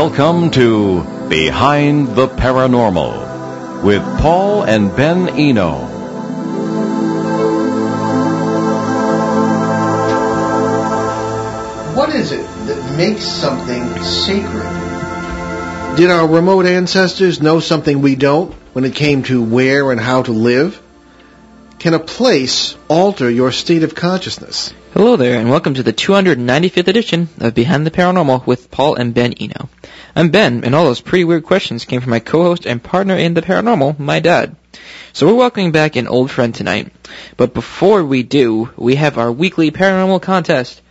Welcome to Behind the Paranormal with Paul and Ben Eno. What is it that makes something sacred? Did our remote ancestors know something we don't when it came to where and how to live? Can a place alter your state of consciousness? Hello there, and welcome to the 295th edition of Behind the Paranormal with Paul and Ben Eno. I'm Ben, and all those pretty weird questions came from my co-host and partner in the paranormal, my dad. So we're welcoming back an old friend tonight. But before we do, we have our weekly paranormal contest.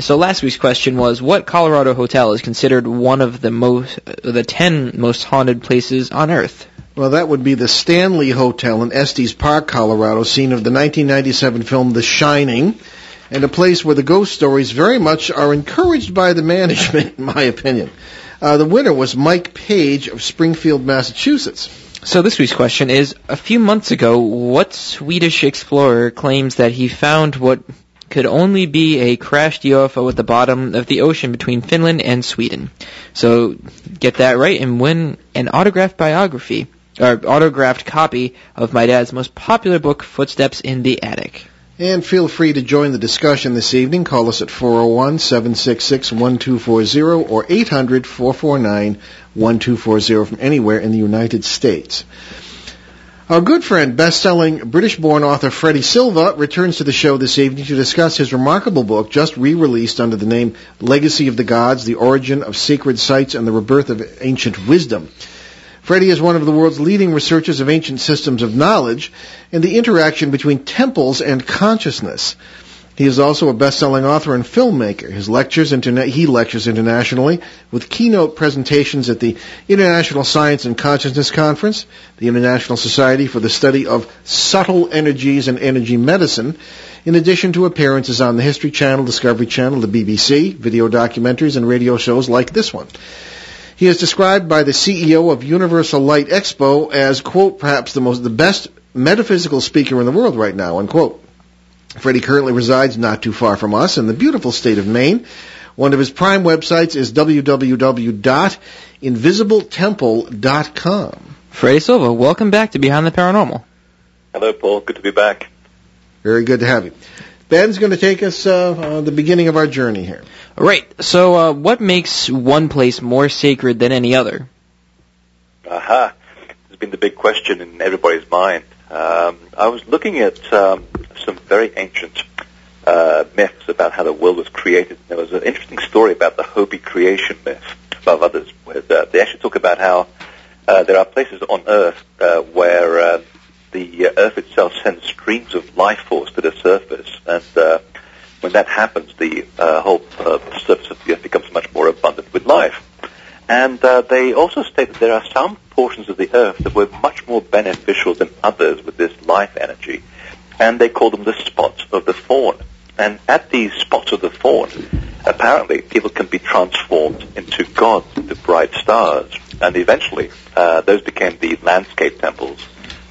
So last week's question was, what Colorado hotel is considered one of the most, the 10 most haunted places on Earth? Well, that would be the Stanley Hotel in Estes Park, Colorado, scene of the 1997 film The Shining, and a place where the ghost stories very much are encouraged by the management, in my opinion. Uh, the winner was Mike Page of Springfield, Massachusetts. So this week's question is, a few months ago, what Swedish explorer claims that he found what could only be a crashed UFO at the bottom of the ocean between Finland and Sweden. So get that right and win an autographed biography, or autographed copy of my dad's most popular book, Footsteps in the Attic. And feel free to join the discussion this evening. Call us at 401-766-1240 or 800-449-1240 from anywhere in the United States. Our good friend, best-selling British-born author Freddie Silva returns to the show this evening to discuss his remarkable book, just re-released under the name Legacy of the Gods, The Origin of Sacred Sites and the Rebirth of Ancient Wisdom. Freddie is one of the world's leading researchers of ancient systems of knowledge and the interaction between temples and consciousness. He is also a best-selling author and filmmaker. His lectures interna- he lectures internationally with keynote presentations at the International Science and Consciousness Conference, the International Society for the Study of Subtle Energies and Energy Medicine, in addition to appearances on the History Channel, Discovery Channel, the BBC, video documentaries, and radio shows like this one. He is described by the CEO of Universal Light Expo as, quote, perhaps the most, the best metaphysical speaker in the world right now, unquote. Freddie currently resides not too far from us in the beautiful state of Maine. One of his prime websites is www.invisibletemple.com. Freddie Silva, welcome back to Behind the Paranormal. Hello, Paul. Good to be back. Very good to have you. Ben's going to take us uh, uh, the beginning of our journey here. Right. So, uh, what makes one place more sacred than any other? Aha. This has been the big question in everybody's mind. Um, I was looking at um, some very ancient uh, myths about how the world was created. There was an interesting story about the Hopi creation myth, above others, where uh, they actually talk about how uh, there are places on Earth uh, where uh, the uh, Earth itself sends streams of life force to the surface, and uh, when that happens, the uh, whole surface of the Earth becomes much more abundant with life. And they also state that there are some portions of the Earth that were much more beneficial than others with this life energy, and they call them the spots of the fawn. And at these spots of the fawn, apparently people can be transformed into gods, into bright stars, and eventually uh, those became the landscape temples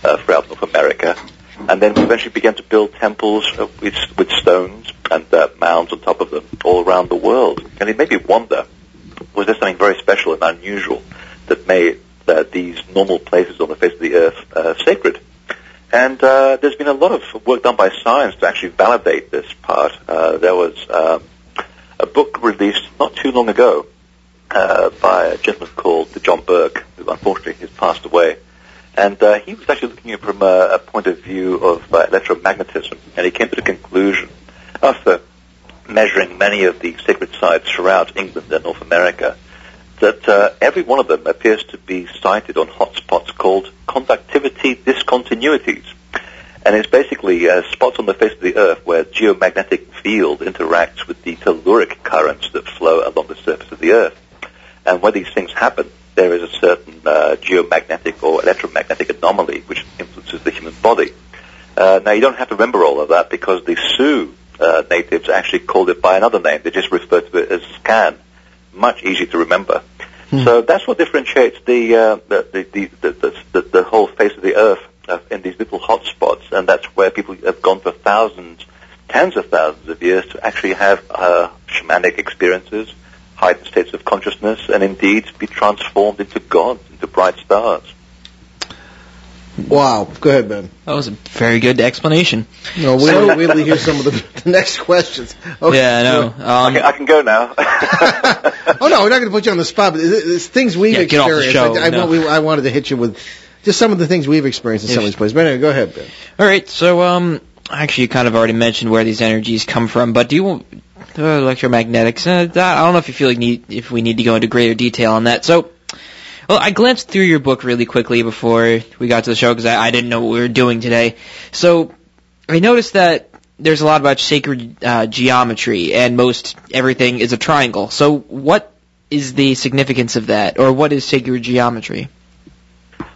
uh, throughout North America. And then we eventually began to build temples uh, with, with stones and uh, mounds on top of them all around the world. And it made me wonder, was there something very special and unusual that made uh, these normal places on the face of the earth uh, sacred? And uh, there's been a lot of work done by science to actually validate this part. There was um, a book released not too long ago by a gentleman called John Burke, who unfortunately has passed away. And uh, he was actually looking at it from a, a point of view of uh, electromagnetism, and he came to the conclusion, after measuring many of the sacred sites throughout England and North America, that uh, every one of them appears to be sited on hotspots called conductivity discontinuities. And it's basically uh, spots on the face of the Earth where geomagnetic field interacts with the telluric currents that flow along the surface of the Earth. And when these things happen, there is a certain uh, geomagnetic or electromagnetic anomaly which influences the human body. Uh, now, you don't have to remember all of that because the Sioux uh, natives actually called it by another name. They just referred to it as skan. Much easier to remember. Hmm. So that's what differentiates the, uh, the, the, the, the, the, the whole face of the earth uh, in these little hot spots, and that's where people have gone for thousands, tens of thousands of years to actually have uh, shamanic experiences, heightened states of consciousness, and indeed be transformed into gods, into bright stars. Wow. Go ahead, Ben. That was a very good explanation. No, wait, till- wait till you hear some of the, the next questions. Okay. Yeah, I know. I, Um, can, I can go now. Oh no, we're not going to put you on the spot, but it- it's things we've Yeah, get off the experienced. show, I, I, no. we- I wanted to hit you with just some of the things we've experienced in some of these places. But anyway, go ahead, Ben. all right, so um, actually, you kind of already mentioned where these energies come from, but do you uh, electromagnetics? Uh, I don't know if you feel like need if we need to go into greater detail on that. So. Well, I glanced through your book really quickly before we got to the show because I, I didn't know what we were doing today. So I noticed that there's a lot about sacred uh, geometry, and most everything is a triangle. So what is the significance of that, or what is sacred geometry?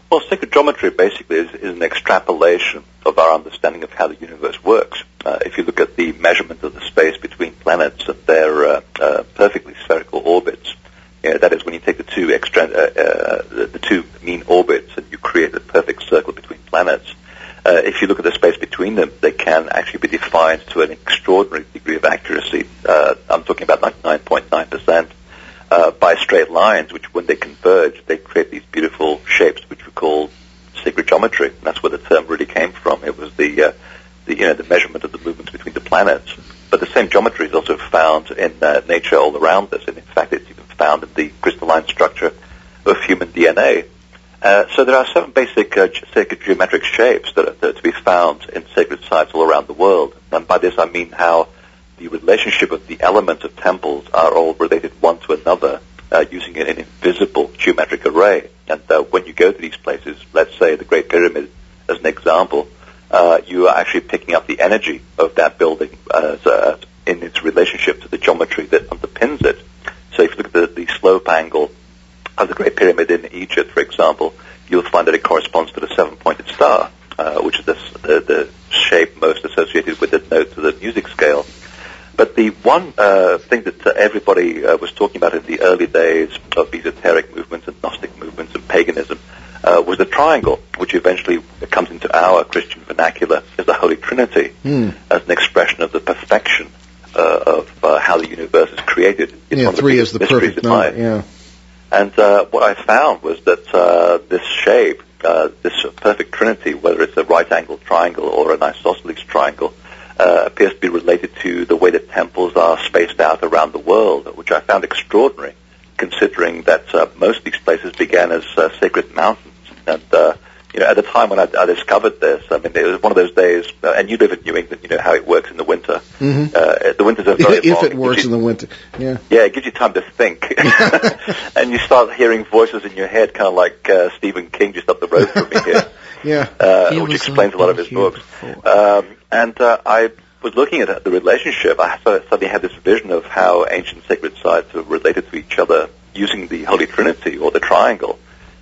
Well, sacred geometry basically is, is an extrapolation of our understanding of how the universe works. Uh, if you look at the measurement of the space between planets and their uh, uh, perfectly spherical orbits, know, that is when you take the two extra, uh, uh, the, the two mean orbits and you create a perfect circle between planets. If you look at the space between them, they can actually be defined to an extraordinary degree of accuracy. I'm talking about 99.9% uh, by straight lines, which when they converge, they create these beautiful shapes, which we call sacred geometry. And that's where the term really came from. It was the, uh, the you know the measurement of the movements between the planets. But the same geometry is also found in uh, nature all around us, and in fact, it's even found in the crystalline structure of human DNA. Uh, so there are seven basic uh, sacred geometric shapes that are, that are to be found in sacred sites all around the world. And by this I mean how the relationship of the elements of temples are all related one to another uh, using an invisible geometric array. And uh, when you go to these places, let's say the Great Pyramid as an example, uh, you are actually picking up the energy of that building as, uh, in its relationship to the geometry that underpins it. So if you look at the, the slope angle of the Great Pyramid in Egypt, for example, you'll find that it corresponds to the seven-pointed star, uh, which is the, the, the shape most associated with the notes of the music scale. But the one uh, thing that uh, everybody uh, was talking about in the early days of esoteric movements and Gnostic movements and paganism uh, was the triangle, which eventually comes into our Christian vernacular as the Holy Trinity, Hmm. as an expression of the perfection uh, of uh, how the universe is created. It's yeah, three biggest is the perfect number. Yeah. and uh, what I found was that uh, this shape, uh, this perfect trinity, whether it's a right-angled triangle or an isosceles triangle, uh, appears to be related to the way that temples are spaced out around the world, which I found extraordinary, considering that uh, most of these places began as uh, sacred mountains. And uh, you know, at the time when I, I discovered this, I mean, it was one of those days. Uh, and you live in New England, you know how it works in the winter. Mhm. Uh, the winters are very if long. it works gives in the winter. Yeah. yeah, it gives you time to think. and you start hearing voices in your head, kind of like uh, Stephen King just up the road from me here, Yeah. uh, He which explains a lot of his books. before. Um, and uh, I was looking at the relationship. I suddenly had this vision of how ancient sacred sites are related to each other using the Holy Trinity or the triangle.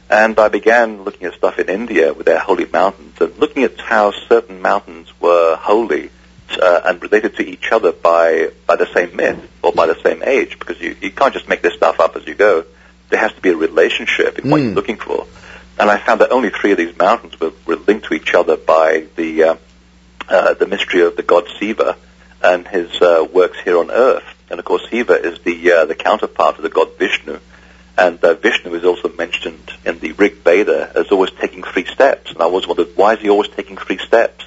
And I began looking at stuff in India with their holy mountains and looking at how certain mountains were holy uh, and related to each other by, by the same myth or by the same age because you, you can't just make this stuff up as you go. There has to be a relationship in what Mm. you're looking for. And I found that only three of these mountains were, were linked to each other by the, uh, uh, the mystery of the god Siva and his uh, works here on earth. And of course, Siva is the, uh, the counterpart of the god Vishnu. And uh, Vishnu is also mentioned in the Rig Veda as always taking three steps. And I always wondered, why is he always taking three steps?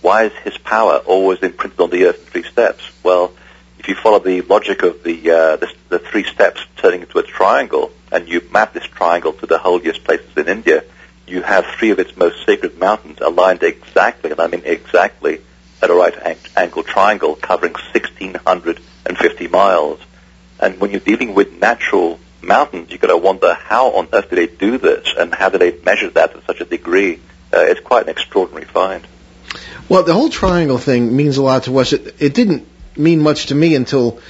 Why is his power always imprinted on the earth in three steps? Well, if you follow the logic of the, uh, the, the three steps turning into a triangle, and you map this triangle to the holiest places in India, you have three of its most sacred mountains aligned exactly, and I mean exactly, at a right ang- angle triangle covering 1,650 miles. And when you're dealing with natural mountains, you've got to wonder how on earth did they do this, and how did they measure that to such a degree? Uh, it's quite an extraordinary find. Well, the whole triangle thing means a lot to us. It, it didn't mean much to me until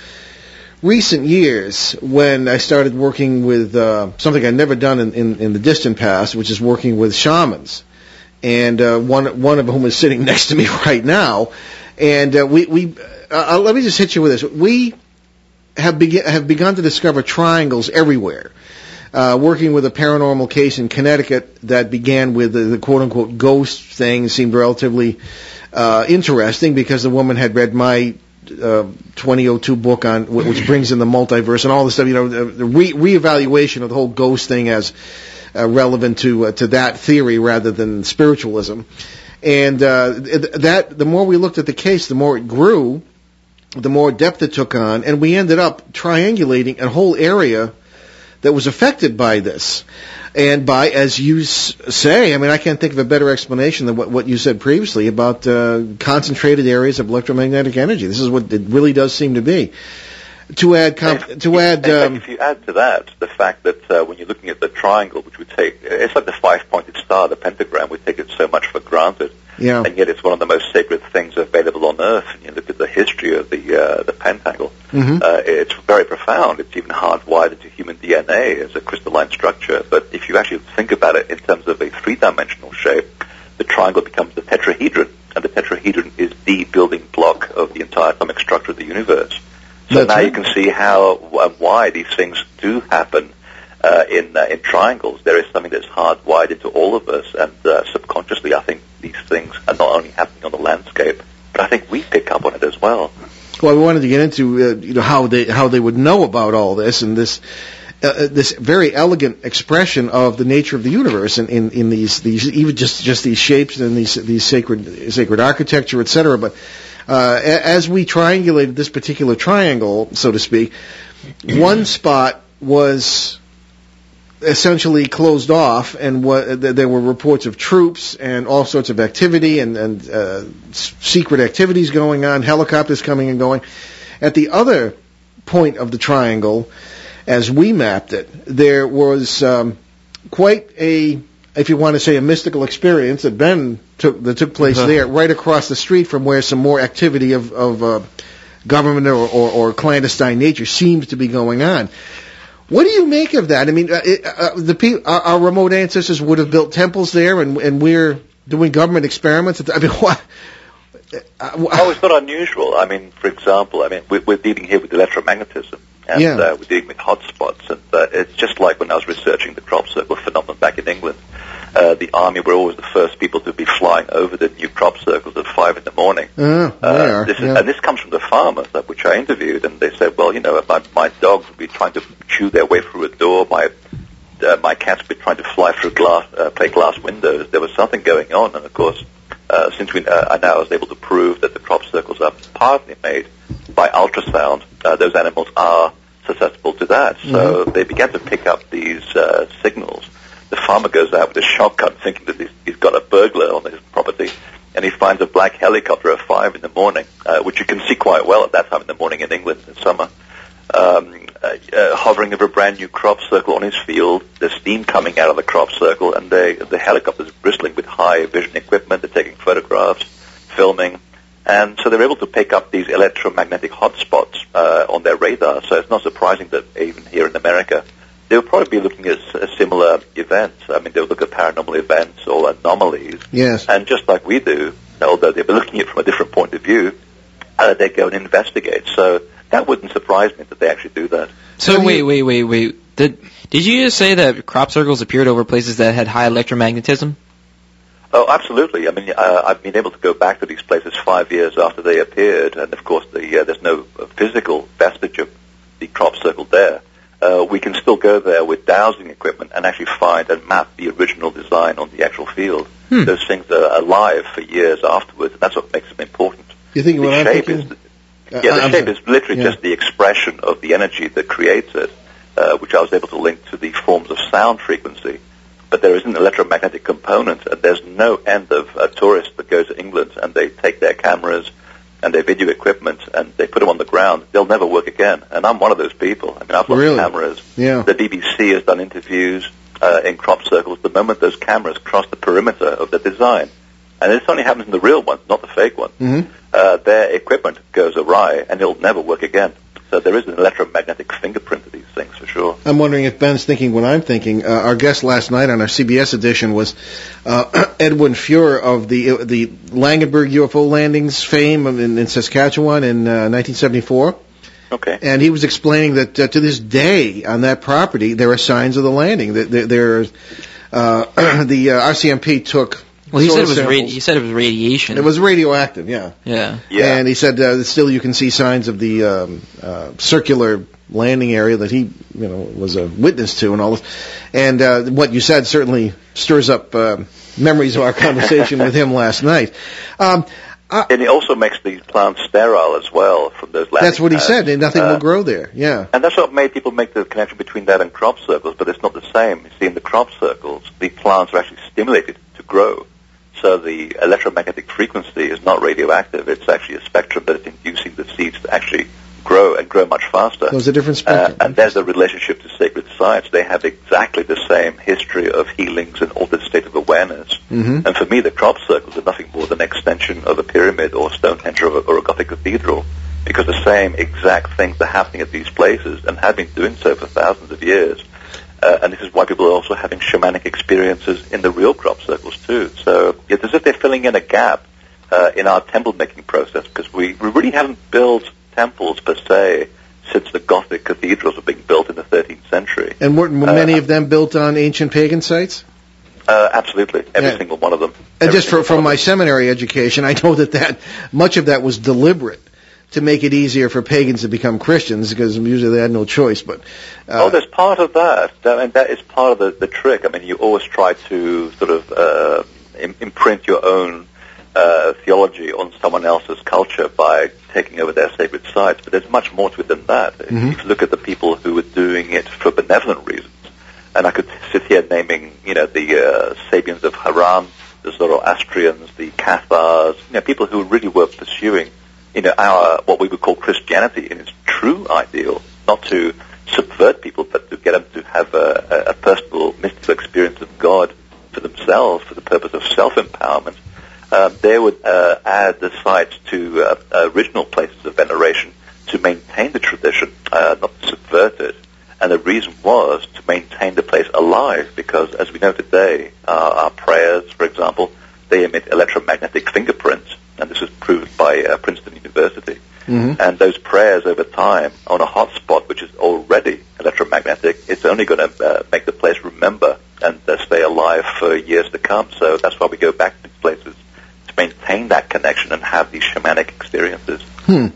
recent years when I started working with uh, something I'd never done in, in, in the distant past, which is working with shamans. And uh, one one of whom is sitting next to me right now. And uh, we we uh, let me just hit you with this. We have have begun to discover triangles everywhere. Uh, working with a paranormal case in Connecticut that began with the, the quote unquote ghost thing seemed relatively uh, interesting because the woman had read my uh, 2002 book on which brings in the multiverse and all this stuff. You know, the re- reevaluation of the whole ghost thing as uh, relevant to uh, to that theory rather than spiritualism. And uh, that the more we looked at the case, the more it grew, the more depth it took on, and we ended up triangulating a whole area that was affected by this. And by, as you say, I mean, I can't think of a better explanation than what, what you said previously about uh, concentrated areas of electromagnetic energy. This is what it really does seem to be. To add, comp- to add, um, if you add to that the fact that uh, when you're looking at the triangle, which we take, it's like the five-pointed star, the pentagram. We take it so much for granted. Yeah. And yet it's one of the most sacred things available on Earth. And you look at the history of the uh, the pentangle; Mm-hmm. Uh, it's very profound. It's even hardwired into human DNA as a crystalline structure. But if you actually think about it in terms of a three-dimensional shape, the triangle becomes the tetrahedron, and the tetrahedron is the building block of the entire atomic structure of the universe. So That's now right. you can see how and why these things do happen uh, in uh, in triangles. There is something that's hardwired into all of us, and uh, subconsciously, I think these things are not only happening on the landscape, but I think we pick up on it as well. Well, we wanted to get into uh, you know how they how they would know about all this and this uh, uh, this very elegant expression of the nature of the universe in, in, in these these even just just these shapes and these these sacred sacred architecture, etc. But uh, as we triangulated this particular triangle, so to speak, one spot was essentially closed off, and what, there were reports of troops and all sorts of activity and, and uh, secret activities going on, helicopters coming and going. At the other point of the triangle, as we mapped it, there was um, quite a, if you want to say, a mystical experience that Ben took that took place Uh-huh. there, right across the street from where some more activity of, of uh, government or, or, or clandestine nature seems to be going on. What do you make of that? I mean, uh, it, uh, the pe- our, our remote ancestors would have built temples there, and and we're doing government experiments. I mean, what? Uh, Oh, it's not unusual. I mean, for example, I mean, we're, we're dealing here with electromagnetism, and Yeah. uh, we're dealing with hotspots, and uh, it's just like when I was researching the crop circle phenomenon back in England. Uh, the army were always the first people to be flying over the new crop circles at five in the morning. uh, Uh, this is, yeah. And this comes from the farmers, that which I interviewed, and they said, well, you know, my, my dogs would be trying to chew their way through a door, my uh, my cats would be trying to fly through glass, uh, play glass windows. There was something going on, and of course, uh, since we, uh, now was able to prove that the crop circles are partly made by ultrasound, uh, those animals are susceptible to that. So they began to pick up these uh, signals. The farmer goes out with a shotgun thinking that he's, he's got a burglar on his property, and he finds a black helicopter at five in the morning, uh, which you can see quite well at that time in the morning in England in summer, um, uh, uh, hovering over a brand new crop circle on his field. There's steam coming out of the crop circle, and they, the helicopter's bristling with high vision equipment. They're taking photographs, filming, and so they're able to pick up these electromagnetic hotspots uh, on their radar. So it's not surprising that even here in America, they'll probably be looking at s- similar events. I mean, they'll look at paranormal events or anomalies, yes. and just like we do, although they'll be looking at it from a different point of view, uh, they go and investigate. So that wouldn't surprise me that they actually do that. So So wait, you- wait, wait, wait. Did did you just say that crop circles appeared over places that had high electromagnetism? Oh, absolutely. I mean, uh, I've been able to go back to these places five years after they appeared, and of course, the, uh, there's no uh, physical vestige of the crop circle there. Uh, we can still go there with dowsing equipment and actually find and map the original design on the actual field. Hmm. Those things are alive for years afterwards, and that's what makes them important. You think what the I'm shape thinking? Is Yeah, the shape is literally Yeah. just the expression of the energy that creates it, uh, which I was able to link to the forms of sound frequency. But there is an electromagnetic component, and there's no end of uh, tourists that go to England and they take their cameras and their video equipment and they put them on the ground. They'll never work again. And I'm one of those people. I mean, I've lost Really? cameras. Yeah. The BBC has done interviews uh, in crop circles the moment those cameras cross the perimeter of the design. And this only happens in the real ones, not the fake ones Mhm. uh, their equipment goes awry and it'll never work again. So there is an electromagnetic fingerprint of these things for sure. I'm wondering if Ben's thinking what I'm thinking. Uh, our guest last night on our CBS edition was uh, Edwin Fuhr of the the Langenburg UFO landings fame in, in Saskatchewan in uh, 1974, Okay. and he was explaining that uh, to this day on that property there are signs of the landing. That there, there uh, the uh, RCMP took Well, he said it was ra- he said it was radiation. It was radioactive, yeah. yeah. Yeah. And he said uh, still you can see signs of the um, uh, circular landing area that he, you know, was a witness to and all this. And uh, what you said certainly stirs up uh, memories of our conversation with him last night. Um, and it also makes these plants sterile as well from those landing that's what he pads. said, and nothing Uh, will grow there. Yeah. And that's what made people make the connection between that and crop circles, but it's not the same. You see, in the crop circles, the plants are actually stimulated to grow. So the electromagnetic frequency is not radioactive. It's actually a spectrum that is inducing the seeds to actually grow and grow much faster. There's a different Uh, spectrum. and there's the relationship to sacred sites. They have exactly the same history of healings and altered state of awareness. hmm And for me, the crop circles are nothing more than an extension of a pyramid or Stonehenge or a, or a Gothic cathedral, because the same exact things are happening at these places and have been doing so for thousands of years. Uh, and this is why people are also having shamanic experiences in the real crop circles too. So it's as if they're filling in a gap uh, in our temple making process, because we, we really haven't built temples per se since the Gothic cathedrals were being built in the 13th century. And were, were many Uh, of them built on ancient pagan sites? Uh, absolutely, every Yeah. single one of them. And Every just for, from my them. seminary education, I know that, that much of that was deliberate to make it easier for pagans to become Christians because usually they had no choice. But uh, oh, there's part of that, that, and that is part of the, the trick. I mean, you always try to sort of uh, imprint your own uh, theology on someone else's culture by taking over their sacred sites, but there's much more to it than that. Mhm. If you look at the people who were doing it for benevolent reasons, and I could sit here naming, you know, the uh, Sabians of Haran, the Zoroastrians, the Cathars, you know, people who really were pursuing, you know, our what we would call Christianity in its true ideal, not to subvert people, but to get them to have a, a, personal mystical experience of God for themselves, for the purpose of self-empowerment. Um, they would uh, add the sites to uh, original places of veneration to maintain the tradition, uh, not subvert it. And the reason was to maintain the place alive, because as we know today, uh, our prayers, for example, they emit electromagnetic fingerprints, and this was proved by uh, Princeton University. mhm. And those prayers over time on a hot spot, which is already electromagnetic, it's only going to uh, make the place remember and uh, stay alive for years to come. So that's why we go back to these places to maintain that connection and have these shamanic experiences. hmm.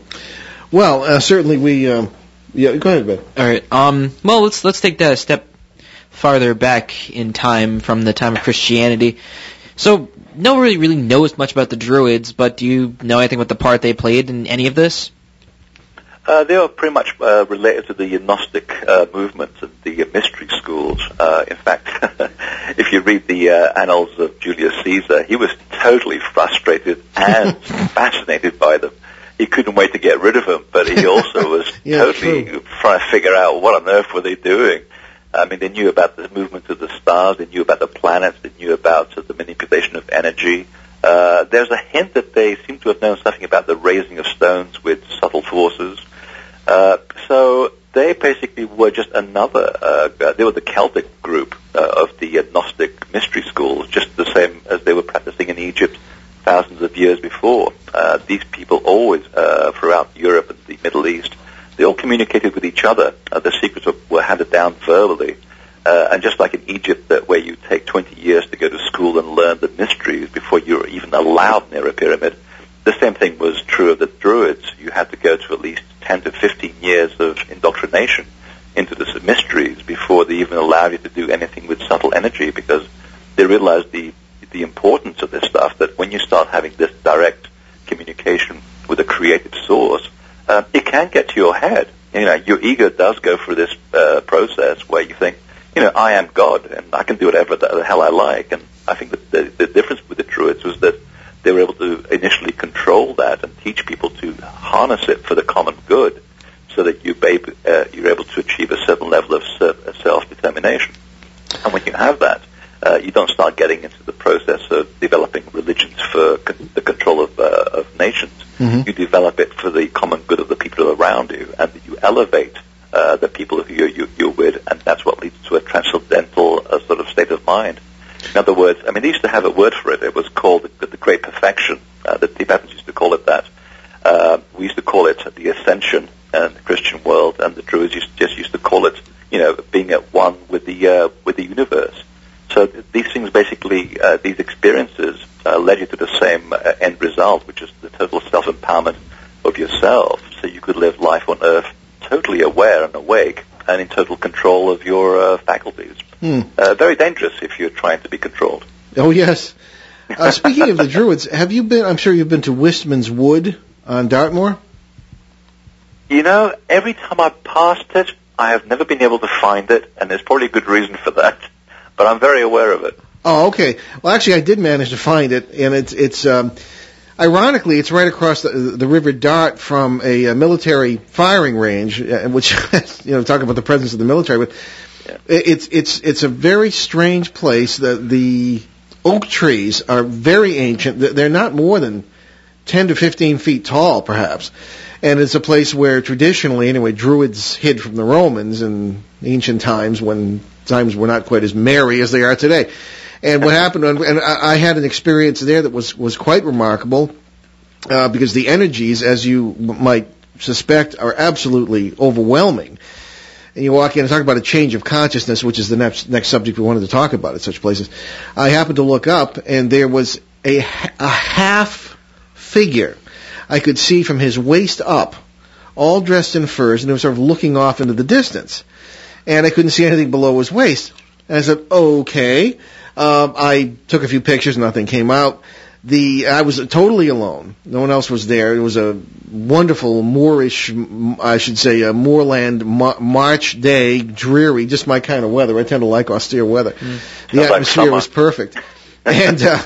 well, uh, certainly we. Um, yeah, go ahead, Ben. All right. Um. Well, let's let's take that a step farther back in time from the time of Christianity. So, nobody really really knows much about the Druids, but do you know anything about the part they played in any of this? Uh, they are pretty much uh, related to the Gnostic uh, movement and the uh, mystery schools. Uh, in fact, if you read the uh, annals of Julius Caesar, he was totally frustrated and fascinated by them. He couldn't wait to get rid of them, but he also was Yeah, totally true. trying to figure out what on earth were they doing. I mean, they knew about the movement of the stars, they knew about the planets, they knew about uh, the manipulation of energy. Uh, there's a hint that they seem to have known something about the raising of stones with subtle forces. Uh, so they basically were just another, uh, they were the Celtic group uh, of the uh, Gnostic mystery schools, just the same as they were practicing in Egypt thousands of years before. Uh, these people always, uh, throughout Europe and the Middle East, they all communicated with each other. Uh, the secrets were, handed down verbally. Uh, and just like in Egypt, that where you take 20 years to go to school and learn the mysteries before you're even allowed near a pyramid, the same thing was true of the Druids. You had to go to at least 10 to 15 years of indoctrination into the mysteries before they even allowed you to do anything with subtle energy because they realized the, the importance of this stuff, that when you start having this direct communication with a creative source, uh, it can get to your head. You know, your ego does go through this uh, process where you think, you know, I am God and I can do whatever the, the hell I like. And I think that the, the difference with the Druids was that they were able to initially control that and teach people to harness it for the common good so that you ba- uh, you're able to achieve a certain level of uh, self-determination. And when you have that, uh, you don't start getting into the process of developing religions for con- the control of, uh, of nations. Mhm. You develop it for the common good of the people around you, and you elevate uh, the people who you're, you, you're with, and that's what leads to a transcendental uh, sort of state of mind. In other words, I mean, they used to have a word for it. It was called the, the Great Perfection. Uh, the Tibetans used to call it that. Uh, we used to call it the Ascension in the Christian world, and the Druids used, just used to call it, you know, being at one with the uh, with the universe. So th- these things, basically, uh, these experiences, end result, which is the total self-empowerment of yourself, so you could live life on Earth totally aware and awake and in total control of your uh, faculties. Hmm. Uh, very dangerous if you're trying to be controlled. Oh yes. Uh, speaking of the Druids, have you been? I'm sure you've been to Wistman's Wood on Dartmoor. You know, every time I've passed it, I have never been able to find it, and there's probably a good reason for that. But I'm very aware of it. Oh, okay. Well, actually, I did manage to find it, and it's it's um, ironically it's right across the, the River Dart from a, a military firing range, uh, which you know talk about the presence of the military, but it's it's it's a very strange place. The the oak trees are very ancient. They're not more than ten to fifteen feet tall, perhaps. And it's a place where traditionally, anyway, Druids hid from the Romans in ancient times when times were not quite as merry as they are today. And what happened, and I had an experience there that was, was quite remarkable, uh, because the energies, as you might suspect, are absolutely overwhelming. And you walk in and talk about a change of consciousness, which is the next, next subject we wanted to talk about at such places. I happened to look up, and there was a, a half figure I could see from his waist up, all dressed in furs, and he was sort of looking off into the distance. And I couldn't see anything below his waist. And I said, okay. Um, I took a few pictures, nothing came out. The I was totally alone. No one else was there. It was a wonderful Moorish, I should say, a moorland ma- March day, dreary, just my kind of weather. I tend to like austere weather. The Sounds atmosphere summer. was perfect, and uh,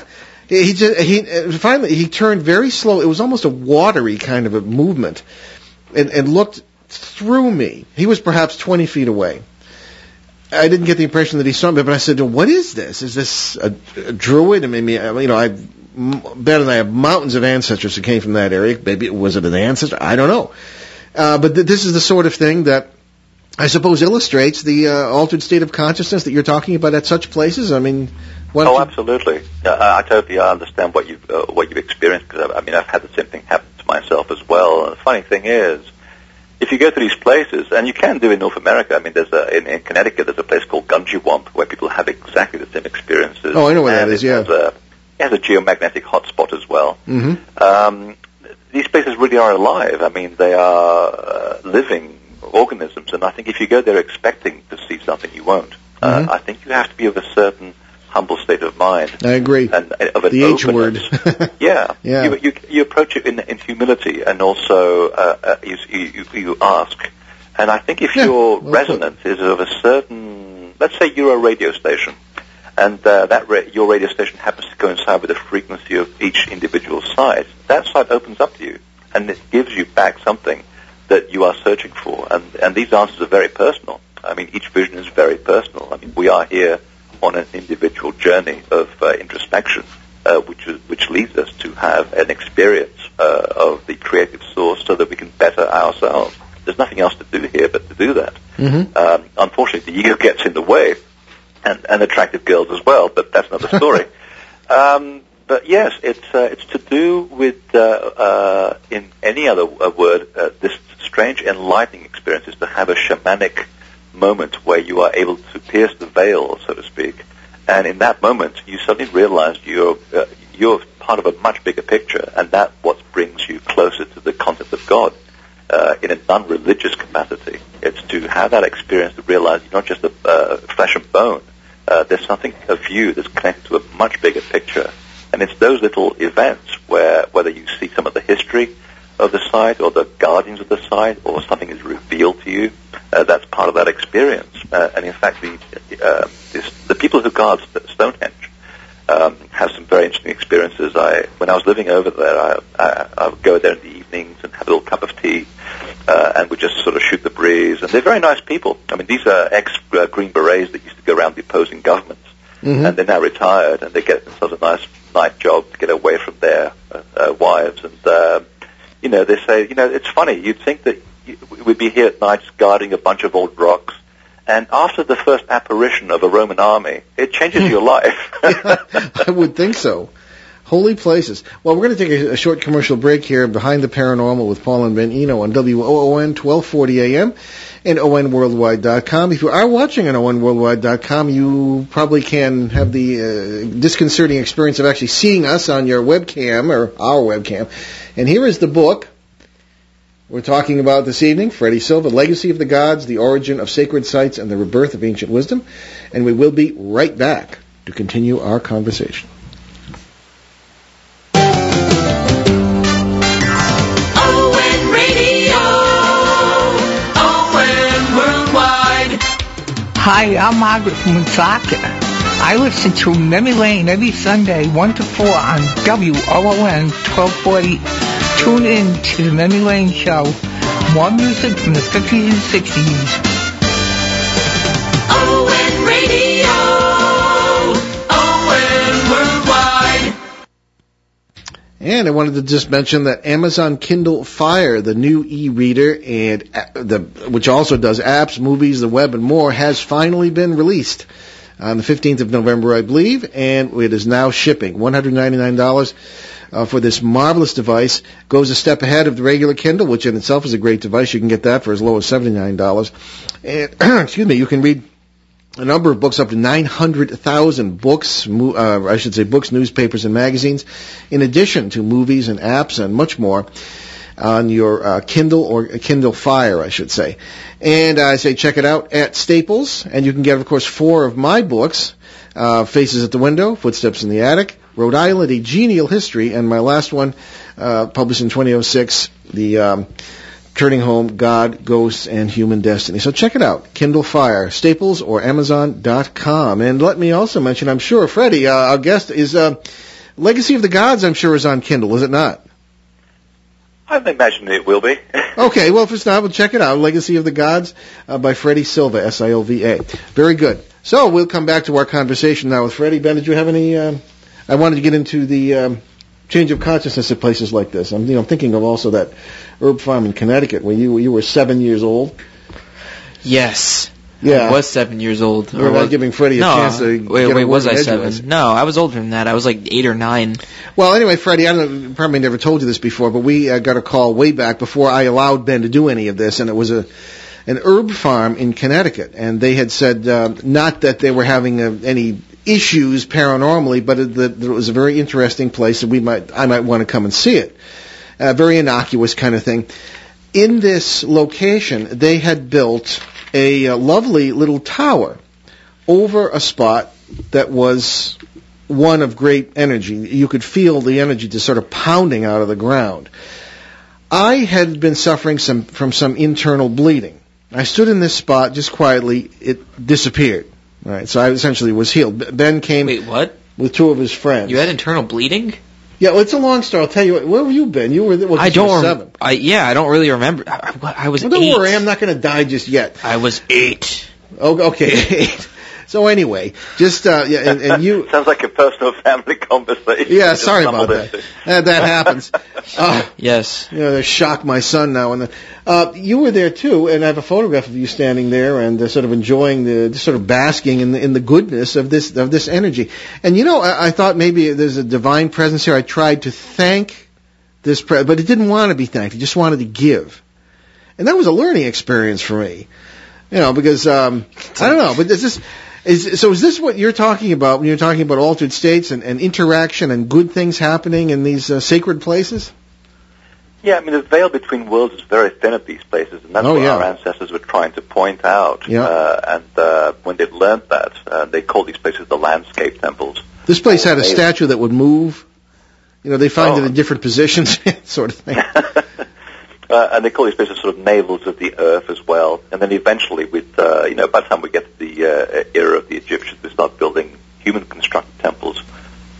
he just he uh, finally he turned very slow. It was almost a watery kind of a movement, and, and looked through me. He was perhaps twenty feet away. I didn't get the impression that he saw me, but I said, "What is this? Is this a, a druid?" I mean, you know, I bet and I have mountains of ancestors who came from that area. Maybe was it an ancestor? I don't know. Uh, but th- this is the sort of thing that I suppose illustrates the uh, altered state of consciousness that you're talking about at such places. I mean, what? Oh, absolutely. Uh, I I totally understand what you've uh, what you've experienced because I, I mean I've had the same thing happen to myself as well. And the funny thing is, if you go to these places, and you can do in North America. I mean, there's a in, in Connecticut there's a place called Gungywamp where people have exactly the same experiences. Oh, I know where that is, it yeah. Has a, it has a geomagnetic hotspot as well. hmm Um, these places really are alive. I mean, they are uh, living organisms, and I think if you go there expecting to see something, you won't. Mhm. Uh, I think you have to be of a certain humble state of mind I agree. and uh, of an The H word. yeah, Yeah. You, you, you approach it in, in humility, and also uh, uh, you, you, you ask. And I think if Yeah, your resonance is of a certain, let's say you're a radio station, and uh, that ra- your radio station happens to coincide with the frequency of each individual site, that site opens up to you, and it gives you back something that you are searching for. And, and these answers are very personal. I mean, each vision is very personal. I mean, we are here on an individual journey of uh, introspection, uh, which is, which leads us to have an experience uh, of the creative source, so that we can better ourselves. There's nothing else to do here but to do that. hmm Um, unfortunately, the ego gets in the way, and, and attractive girls as well. But that's another story. um, but yes, it's uh, it's to do with uh, uh, in any other uh, word uh, this strange enlightening experience is to have a shamanic moment where you are able to pierce the veil, so to speak, and in that moment you suddenly realize you're uh, you're part of a much bigger picture, and that what brings you closer to the concept of God uh, in a non-religious capacity. It's to have that experience to realize you're not just a uh, flesh and bone. Uh, there's something of you that's connected to a much bigger picture. And it's those little events where, whether you see some of the history of the site or the guardians of the site or something is revealed to you, uh, that's part of that experience. Uh, and in fact, the, uh, this, the people who guard Stonehenge um, have some very interesting experiences. I, when I was living over there, I, I, I would go there in the evenings and have a little cup of tea, uh, and would just sort of shoot the breeze. And they're very nice people. I mean, these are ex-Green Berets that used to go around the opposing governments, hmm and they're now retired, and they get themselves a nice night job to get away from their uh, uh, wives. And uh, you know, they say, you know, it's funny. You'd think that we'd be here at night guarding a bunch of old rocks. And after the first apparition of a Roman army, it changes your life. I would think so. Holy places. Well, we're going to take a, a short commercial break here behind the paranormal with Paul and Ben Eno on WOON 1240 AM. and onworldwide.com. If you are watching on onworldwide.com, you probably can have the uh, disconcerting experience of actually seeing us on your webcam or our webcam. And here is the book we're talking about this evening, Freddie Silva, Legacy of the Gods, the Origin of Sacred Sites, and the Rebirth of Ancient Wisdom. And we will be right back to continue our conversation. ON Radio. ON Worldwide. Hi, I'm Margaret from Woonsocket. I listen to Memory Lane every Sunday, 1 to 4 on WOON 1240. Tune in to the Memory Lane Show. More music from the 50s and 60s. ON Radio. ON Worldwide. And I wanted to just mention that Amazon Kindle Fire, the new e-reader, and uh, the which also does apps, movies, the web, and more, has finally been released on the 15th of November, I believe, and it is now shipping. $199 uh, for this marvelous device. Goes a step ahead of the regular Kindle, which in itself is a great device. You can get that for as low as $79. And excuse me, you can read a number of books, up to 900,000 books, uh, I should say books, newspapers, and magazines, in addition to movies and apps and much more on your uh, Kindle or Kindle Fire, I should say. And I say check it out at Staples, and you can get, of course, four of my books, uh, Faces at the Window, Footsteps in the Attic, Rhode Island, A Genial History, and my last one, uh, published in 2006, the um, Turning Home, God, Ghosts, and Human Destiny. So check it out. Kindle Fire, Staples or Amazon.com. And let me also mention, I'm sure, Freddie, uh, our guest is, uh, Legacy of the Gods, I'm sure, is on Kindle, is it not? I imagine it will be. Okay, well, if it's not, we'll check it out. Legacy of the Gods uh, by Freddie Silva, S-I-L-V-A. Very good. So we'll come back to our conversation now with Freddie. Ben, did you have any? I wanted to get into the um, change of consciousness at places like this. I'm, you know, thinking of also that herb farm in Connecticut where you you were seven years old. Yes. Yeah. I was seven years old. We're not was- giving Freddie a no, chance to wait, get a wait, was I seven? No, I was older than that. I was like eight or nine. Well, anyway, Freddie, I don't, probably never told you this before, but we uh, got a call way back before I allowed Ben to do any of this, and it was a an herb farm in Connecticut, and they had said uh, not that they were having uh, any issues paranormally, but it, it was a very interesting place, and we might I might want to come and see it. A very innocuous kind of thing. In this location, they had built a uh, lovely little tower over a spot that was one of great energy. You could feel the energy just sort of pounding out of the ground. I had been suffering some from some internal bleeding. I stood in this spot just quietly. It disappeared. All right, so I essentially was healed. Ben came Wait, what? with two of his friends. You had internal bleeding? yeah, well, it's a long story. I'll tell you. What, where have you been? You were. Well, I 'cause you were don't. seven. I yeah, I don't really remember. I, I, I was Well, don't eight. worry. I'm not going to die just yet. I was eight. Oh, okay. so anyway, just uh, yeah, and, and you. Sounds like a personal family conversation. Yeah, sorry about stumbled that. Uh, that happens. Uh, Yes. you know, they shock my son now and then. Uh, you were there too, and I have a photograph of you standing there and uh, sort of enjoying the, sort of basking in the, in the goodness of this of this energy. And you know, I, I thought maybe there's a divine presence here. I tried to thank this, pre- but it didn't want to be thanked. It just wanted to give, and that was a learning experience for me. You know, because um, I don't know, but is this. Is, so is this what you're talking about when you're talking about altered states and, and interaction and good things happening in these uh, sacred places? Yeah, I mean, the veil between worlds is very thin at these places, and that's Oh, what yeah. our ancestors were trying to point out. Yeah. Uh, and uh, when they'd learned that, uh, they called these places the landscape temples. This place had a statue that would move. You know, they find Oh. it in different positions, sort of thing. Uh, and they call these places sort of navels of the earth as well. And then eventually, with uh, you know, by the time we get to the uh, era of the Egyptians, we start building human-constructed temples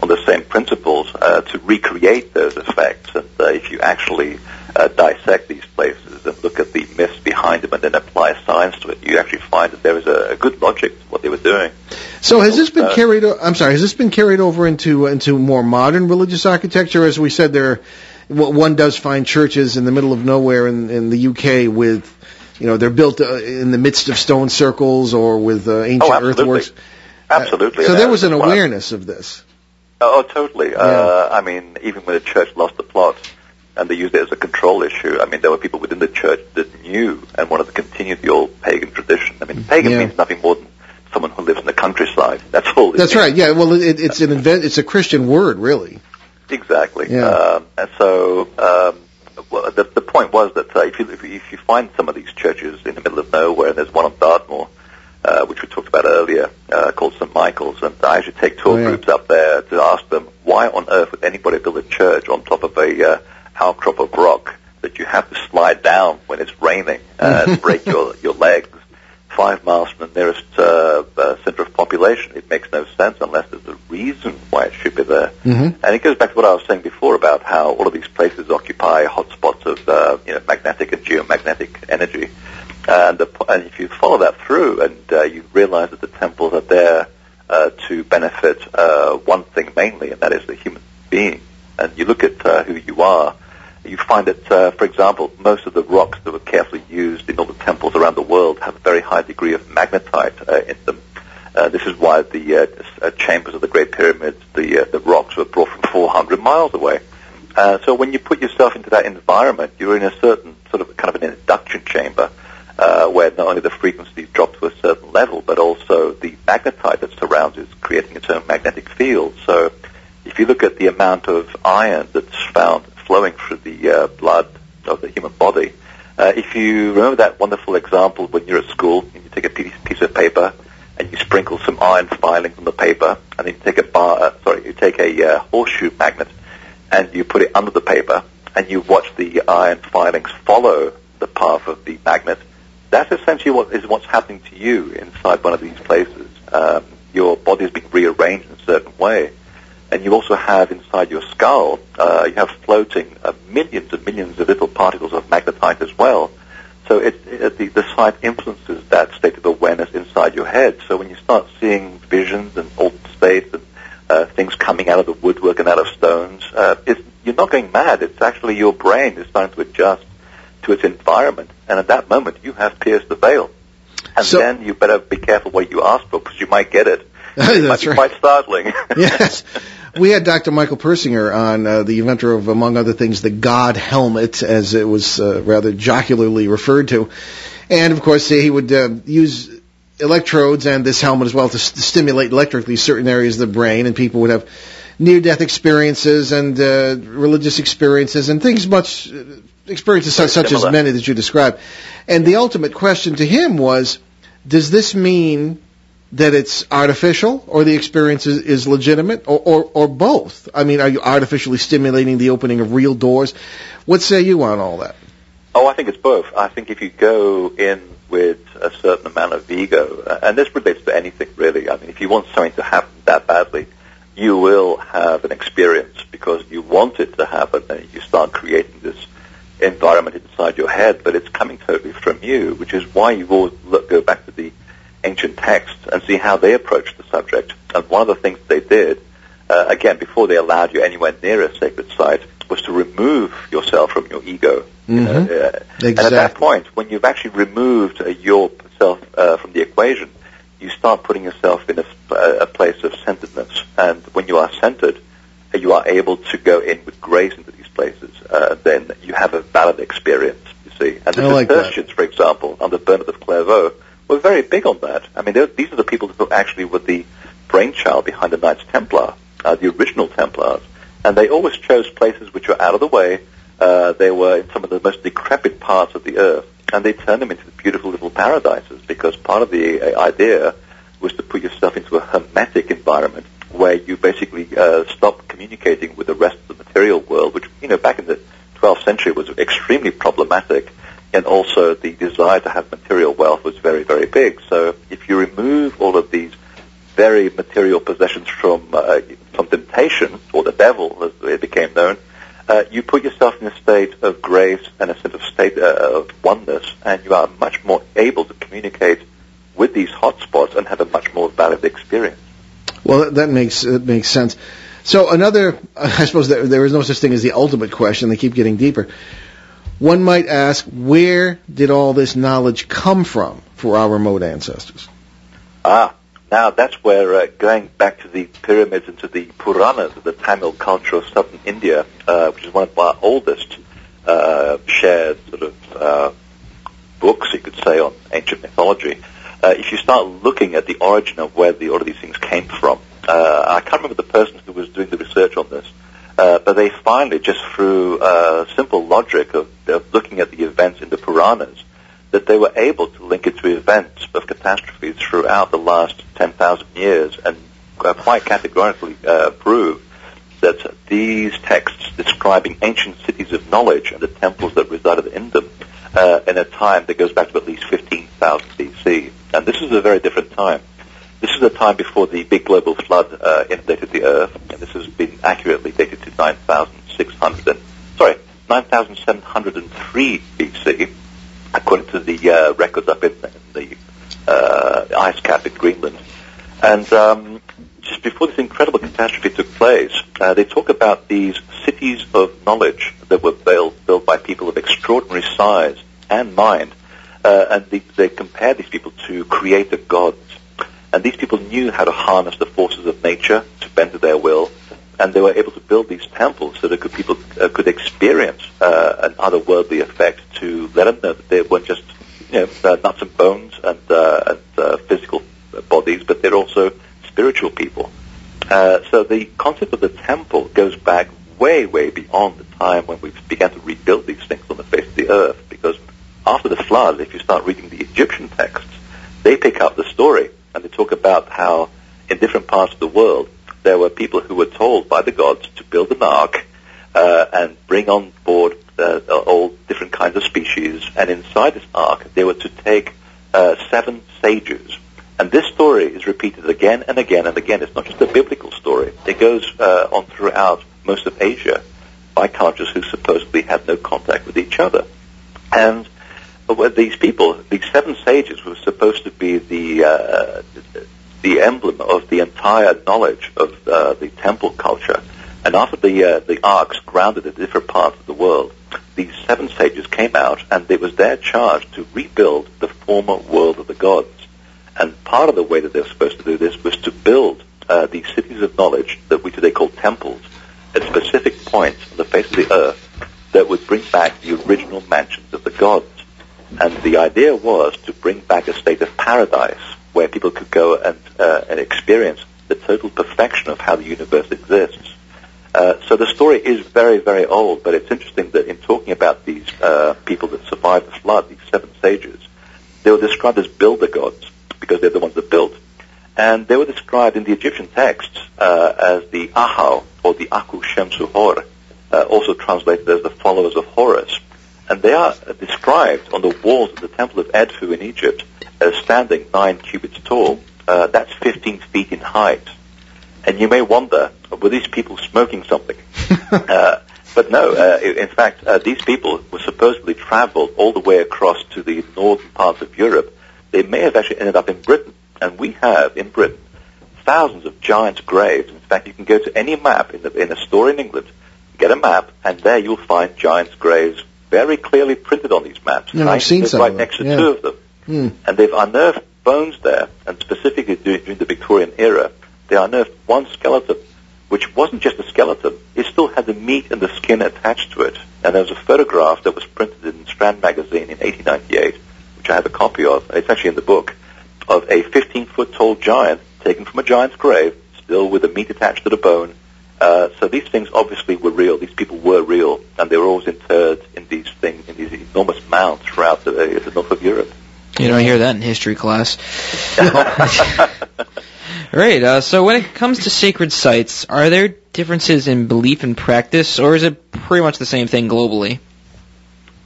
on the same principles uh, to recreate those effects. And uh, if you actually uh, dissect these places and look at the myths behind them, and then apply science to it, you actually find that there is a, a good logic to what they were doing. So has this been carried? O- I'm sorry, has this been carried over into into more modern religious architecture? As we said, there one does find churches in the middle of nowhere in, in the UK with, you know, they're built uh, in the midst of stone circles or with uh, ancient Oh, absolutely. earthworks. Absolutely. So there was an awareness of this. Oh, totally. Uh, I mean, even when the church lost the plot, and they used it as a control issue. I mean, there were people within the church that knew and wanted to continue the old pagan tradition. I mean, pagan Yeah. means nothing more than someone who lives in the countryside. That's all. it That's means. right. Yeah. Well, it, it's an invent. It's a Christian word, really. Exactly. Yeah. Um, and so um, well, the, the point was that uh, if, you, if, you, if you find some of these churches in the middle of nowhere, and there's one on Dartmoor, uh, which we talked about earlier, uh, called St. Michael's, and I actually take tour Oh, yeah. groups up there to ask them, why on earth would anybody build a church on top of a uh, outcrop of rock that you have to slide down when it's raining and break your, your legs five miles from the nearest uh, uh, center of population? It makes no sense unless there's a reason why it should be there. Mm-hmm. And it goes back to what I was saying before about how all of these places occupy hotspots of uh, you know magnetic and geomagnetic energy. And, the, and if you follow that through and uh, you realize that the temples are there uh, to benefit uh, one thing mainly, and that is the human being, and you look at uh, who you are, you find that, uh, for example, most of the rocks that were carefully used in all the temples around the world have a very high degree of magnetite uh, in them. Uh, this is why the uh, uh, chambers of the Great Pyramids, the uh, the rocks were brought from 400 miles away. So when you put yourself into that environment, you're in a certain sort of kind of an induction chamber where not only the frequencies drop to a certain level, but also the magnetite that surrounds it is creating its own magnetic field. So if you look at the amount of iron that's found flowing through the uh, blood of the human body, uh, if you remember that wonderful example when you're at school and you take a piece, piece of paper and you sprinkle some iron filings on the paper, and then you take a bar, uh, sorry, you take a uh, horseshoe magnet and you put it under the paper and you watch the iron filings follow the path of the magnet. That's essentially what is what's happening to you inside one of these places. Um, your body is being rearranged in a certain way, and you also have inside your skull, uh, you have floating uh, millions and millions of little particles of magnetite as well. So it, it, the, the site influences that state of awareness inside your head. So when you start seeing visions and altered states and uh, things coming out of the woodwork and out of stones, uh, it's, you're not going mad. It's actually your brain is starting to adjust to its environment, and at that moment you have pierced the veil. And So- then you better be careful what you ask for because you might get it. it might That's be right. quite startling. yes. We had Dr. Michael Persinger on, uh, the inventor of, among other things, the God helmet, as it was uh, rather jocularly referred to. And of course, he would uh, use electrodes and this helmet as well to st- stimulate electrically certain areas of the brain, and people would have near-death experiences and uh, religious experiences and things much uh, experiences such, such as many that you described. And the ultimate question to him was, does this mean that it's artificial or the experience is, is legitimate or, or, or both? I mean, are you artificially stimulating the opening of real doors? What say you on all that? Oh, I think it's both. I think if you go in with a certain amount of ego, and this relates to anything really. I mean, if you want something to happen that badly, you will have an experience because you want it to happen, and you start creating this environment inside your head. But it's coming totally from you, which is why you always look, go back to the ancient texts and see how they approached the subject. And one of the things they did, uh, again, before they allowed you anywhere near a sacred site, was to remove yourself from your ego. You know, Mhm. uh, And at that point, when you've actually removed uh, yourself uh, from the equation, you start putting yourself in a place of centeredness. And when you are centered, uh, you are able to go in with grace into these places. Uh, then you have a valid experience, you see. And the like. Cistercians, for example, under Bernard of Clairvaux, were very big on that. I mean, these are the people who actually were the brainchild behind the Knights Templar, uh, the original Templars. And they always chose places which were out of the way. Uh, they were in some of the most decrepit parts of the earth. And they turned them into beautiful little paradises because part of the uh, idea was to put yourself into a hermetic environment where you basically uh, stop communicating with the rest of the material world, which, you know, back in the 12th century was extremely problematic. And also the desire to have material wealth was very, very big. So if you remove all of these very material possessions from uh, from temptation or the devil, as it became known, uh, you put yourself in a state of grace and a sense of state uh, of oneness, and you are much more able to communicate with these hotspots and have a much more valid experience. Well, that, that makes that makes sense. So another, I suppose there, there is no such thing as the ultimate question. They keep getting deeper. One might ask, where did all this knowledge come from for our remote ancestors? Ah, now that's where uh, going back to the pyramids and to the Puranas, the Tamil culture of southern India, uh, which is one of our oldest uh, shared sort of uh, books, you could say, on ancient mythology, uh, if you start looking at the origin of where the, all of these things came from, uh, I can't remember the person who was doing the research on this, uh, but they finally, just through uh, simple logic of, of looking at the events in the Puranas, that they were able to link it to events of catastrophes throughout the last 10,000 years and uh, quite categorically uh, prove that these texts describing ancient cities of knowledge and the temples that resided in them uh, in a time that goes back to at least 15,000 BC. And this is a very different time. Is a time before the big global flood uh, inundated the Earth, and this has been accurately dated to 9,600 and, sorry, 9,703 BC, according to the uh, records up in, in the uh, ice cap in Greenland. And um, just before this incredible catastrophe took place, uh, they talk about these cities of knowledge that were built, built by people of extraordinary size and mind, uh, and they, they compare these people to creator gods. And these people knew how to harness the forces of nature to bend to their will, and they were able to build these temples so that people uh, could experience uh, an otherworldly effect to let them know that they weren't just you know uh, nuts and bones and, uh, and uh, physical bodies, but they're also spiritual people. So the concept of the temple goes back way, way beyond the time when we began to rebuild these things on the face of the earth. Because after the flood, if you start reading the Egyptian texts, they pick up the story and they talk about how in different parts of the world there were people who were told by the gods to build an ark uh, and bring on board uh, all different kinds of species. And inside this ark, they were to take uh, seven sages. And this story is repeated again and again and again. It's not just a biblical story. It goes uh, on throughout most of Asia by cultures who supposedly had no contact with each other. Uh, these people, these seven sages, were supposed to be the uh, the emblem of the entire knowledge of uh, the temple culture. And after the uh, the arks grounded in different parts of the world, these seven sages came out, and it was their charge to rebuild the former world of the gods. And part of the way that they were supposed to do this was to build uh, these cities of knowledge that we today call temples at specific points on the face of the earth that would bring back the original mansions of the gods. And the idea was to bring back a state of paradise where people could go and, uh, and experience the total perfection of how the universe exists. Uh, so the story is very, very old, but it's interesting that in talking about these uh, people that survived the flood, these seven sages, they were described as builder gods because they're the ones that built. And they were described in the Egyptian texts uh, as the Ahau or the Aku Shemsu Hor, uh, also translated as the followers of Horus. And they are described on the walls of the Temple of Edfu in Egypt as standing nine cubits tall. Uh, that's 15 feet in height. And you may wonder, were these people smoking something? uh, but no, uh, in fact, uh, these people were supposedly traveled all the way across to the northern parts of Europe. They may have actually ended up in Britain. And we have, in Britain, thousands of giant graves. In fact, you can go to any map in, the, in a store in England, get a map, and there you'll find giant graves very clearly printed on these maps. Yeah, And I've I seen some right next to yeah. two of them. Hmm. And they've unearthed bones there, and specifically during, during the Victorian era, they unearthed one skeleton, which wasn't just a skeleton, it still had the meat and the skin attached to it. And there was a photograph that was printed in Strand magazine in 1898, which I have a copy of, and it's actually in the book, of a 15-foot tall giant taken from a giant's grave, still with the meat attached to the bone. Uh, so these things obviously were real. These people were real, and they were always interred in these things, in these enormous mounds throughout the, uh, the north of Europe. You don't hear that in history class. Right. Uh, so when it comes to sacred sites, are there differences in belief and practice, or is it pretty much the same thing globally?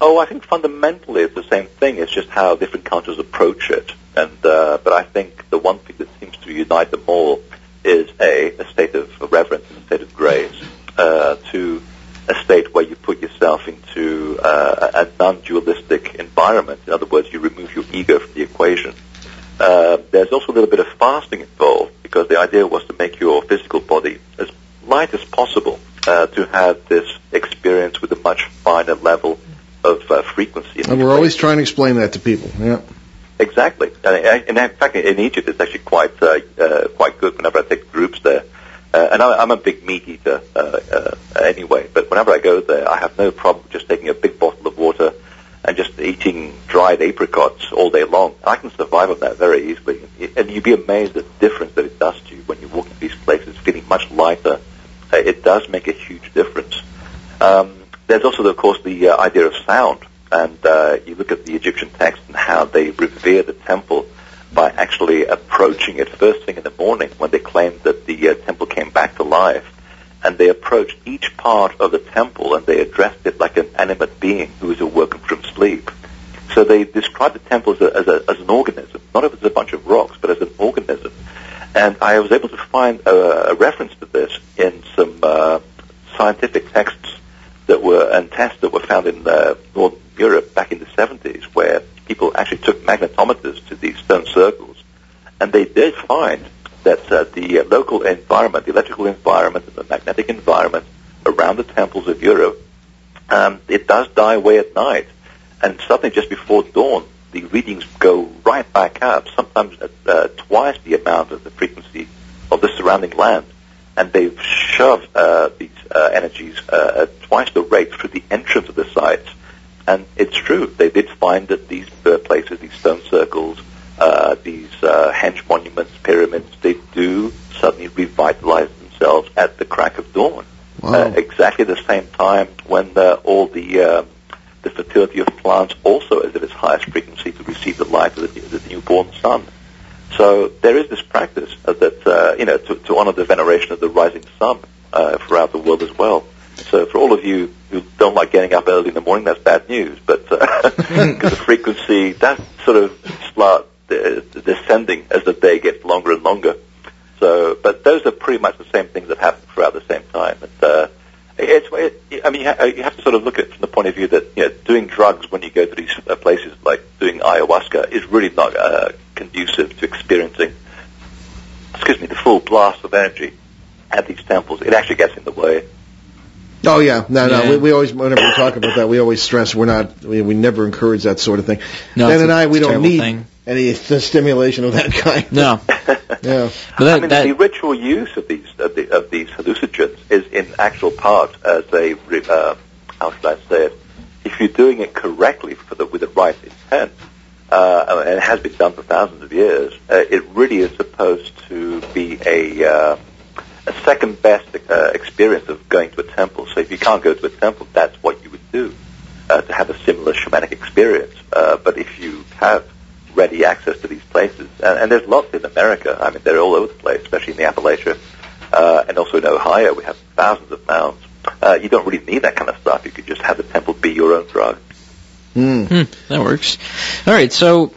Oh, I think fundamentally it's the same thing. It's just how different cultures approach it. And uh, but I think the one thing that seems to unite them all is a, a state of reverence and a state of grace uh, to a state where you put yourself into uh, a non-dualistic environment. In other words, you remove your ego from the equation. Uh, there's also a little bit of fasting involved because the idea was to make your physical body as light as possible uh, to have this experience with a much finer level of uh, frequency. And we're always trying to explain that to people. Yeah. Exactly, and, in fact, in Egypt, it's actually quite uh, uh, quite good. Whenever I take groups there, uh, and I, I'm a big meat eater uh, uh, anyway, but whenever I go there, I have no problem just taking a big bottle of water and just eating dried apricots all day long. I can survive on that very easily. And you'd be amazed at the difference that it does to you when you walk into these places feeling much lighter. Uh, it does make a huge difference. Um, there's also, of course, the idea of sound. And uh, you look at the Egyptian text and how they revere the temple by actually approaching it first thing in the morning when they claimed that the uh, temple came back to life. And they approached each part of the temple and they addressed it like an animate being who was awoken from sleep. So they described the temple as, a, as, a, as an organism, not as a bunch of rocks, but as an organism. And I was able to find a, a reference to this in some uh, scientific texts that were and tests that were found in uh, Northern Europe back in the 70s, where people actually took magnetometers to these stone circles, and they did find that uh, the uh, local environment, the electrical environment, and the magnetic environment around the temples of Europe, um, it does die away at night, and suddenly just before dawn, the readings go right back up, sometimes at uh, twice the amount of the frequency of the surrounding land. And they've shoved uh, these uh, energies uh, at twice the rate through the entrance of the sites. And it's true, they did find that these uh, places, these stone circles, uh, these uh, henge monuments, pyramids, they do suddenly revitalize themselves at the crack of dawn. Wow. Uh, exactly the same time when uh, all the um, the fertility of plants also is at its highest frequency to receive the light of the, the newborn sun. So there is this practice uh, that uh, you know to, to honor the veneration of the rising sun uh, throughout the world as well. So for all of you who don't like getting up early in the morning, that's bad news. But because the frequency that sort of start uh, descending as the day gets longer and longer. So, but those are pretty much the same things that happen throughout the same time. And, uh, it's, it, I mean, you, ha- you have to sort of look at it from the point of view that you know, doing drugs when you go to these uh, places like doing ayahuasca is really not uh, conducive to experiencing, excuse me, the full blast of energy at these temples. It actually gets in the way. Oh yeah, no, no. Yeah. We, we always, whenever we talk about that, we always stress we're not, we, we never encourage that sort of thing. No, Dan and I, we don't need thing. any stimulation of that kind. No. Yeah. But that, I mean, that, the ritual use of these of, the, of these hallucinogens is in actual part as a re- uh, how should I say it? If you're doing it correctly for the with the right intent, uh, and it has been done for thousands of years, uh, it really is supposed to be a uh, a second best uh, experience of going to a temple. So if you can't go to a temple, that's what you would do uh, to have a similar shamanic experience. Uh, but if you have ready access to these places, and, and there's lots in America. I mean, they're all over the place, especially in the Appalachia, uh, and also in Ohio. We have thousands of mounds. Uh, you don't really need that kind of stuff. You could just have the temple be your own drug. Mm. Hmm, that works. All right, so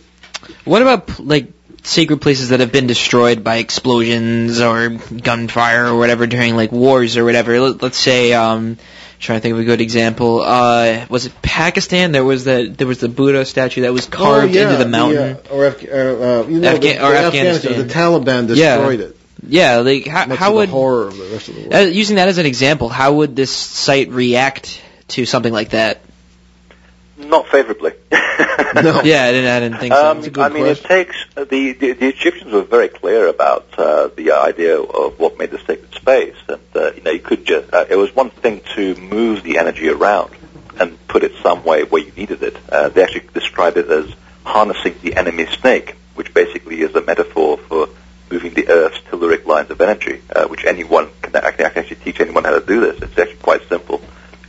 what about like sacred places that have been destroyed by explosions or gunfire or whatever during like wars or whatever? Let, let's say, um, trying to think of a good example. Uh, was it Pakistan? There was that there was the Buddha statue that was carved oh, yeah, into the mountain. uh, or Afga- uh, uh, you know, Afga- the, or the Afghanistan. The Taliban Yeah. destroyed it. yeah, like how, Much how the would horror of the rest of the world. uh, using that as an example, how would this site react to something like that? Not favorably. No. Yeah, I didn't, I didn't think so. Um, I mean, it takes uh, the, the the Egyptians were very clear about uh, the idea of what made the sacred space, and uh, you know, you could just uh, it was one thing to move the energy around and put it some way where you needed it. Uh, they actually described it as harnessing the enemy snake, which basically is a metaphor for moving the Earth's telluric lines of energy, uh, which anyone can, I can actually teach anyone how to do this. It's actually quite simple,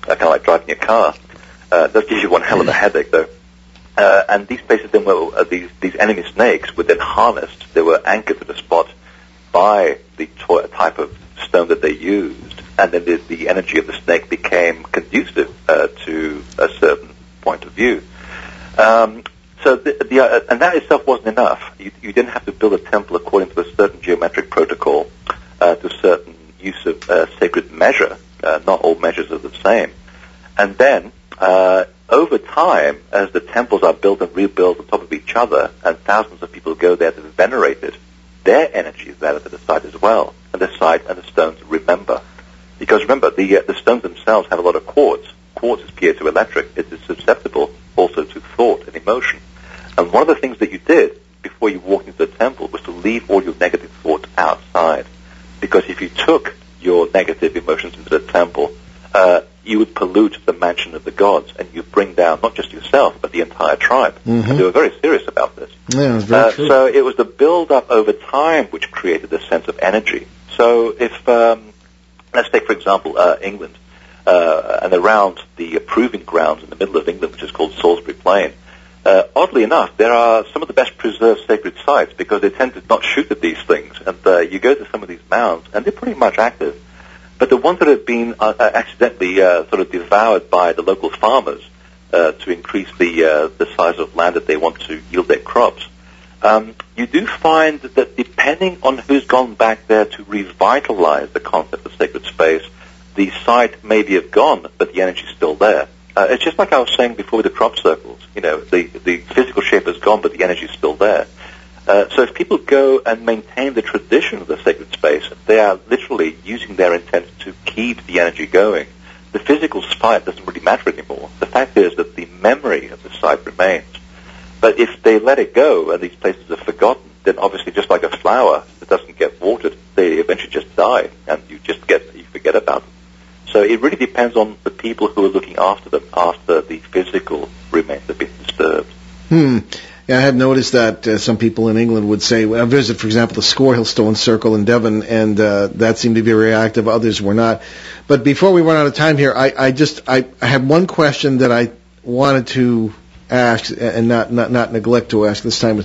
uh, kind of like driving a car. Uh, it does give you one hell of a headache, though. Uh, and these places then were, uh, these, these enemy snakes were then harnessed. They were anchored to the spot by the to- type of stone that they used. And then the, the energy of the snake became conducive uh, to a certain point of view. Um, so the, the, uh, and that itself wasn't enough. You, you didn't have to build a temple according to a certain geometric protocol, uh, to a certain use of uh, sacred measure. Not all measures are the same. And then, uh, over time, as the temples are built and rebuilt on top of each other, and thousands of people go there to venerate it, their energy is added to the site as well, and the site and the stones remember. Because remember, the uh, the stones themselves have a lot of quartz. Quartz is piezoelectric. It is susceptible also to thought and emotion. And one of the things that you did before you walked into the temple was to leave all your negative thoughts outside. Because if you took your negative emotions into the temple, uh, you would pollute the mansion of the gods, and you bring down not just yourself but the entire tribe. Mhm. And they were very serious about this. Yeah, very Uh, true. so it was the build-up over time which created this sense of energy. So if, um, let's take for example uh, England, uh, and around the proving grounds in the middle of England, which is called Salisbury Plain. Uh, oddly enough, there are some of the best preserved sacred sites because they tend to not shoot at these things. And uh, you go to some of these mounds, and they're pretty much active. But the ones that have been uh, uh, accidentally uh, sort of devoured by the local farmers uh, to increase the uh, the size of land that they want to yield their crops, um, you do find that depending on who's gone back there to revitalize the concept of sacred space, the site may be have gone, but the energy's still there. Uh, it's just like I was saying before with the crop circles. You know, the, the physical shape is gone, but the energy's still there. Uh, so if people go and maintain the tradition of the sacred space, they are literally using their intent to keep the energy going. The physical site doesn't really matter anymore. The fact is that the memory of the site remains. But if they let it go and these places are forgotten, then obviously just like a flower that doesn't get watered, they eventually just die and you just get, you forget about them. So it really depends on the people who are looking after them after the physical remains have been disturbed. Hmm. Yeah, I have noticed that uh, some people in England would say, well, I visited, for example, the Score Stone Circle in Devon, and uh, that seemed to be very active. Others were not. But before we run out of time here, I, I just I, I have one question that I wanted to ask and not not, not neglect to ask this time.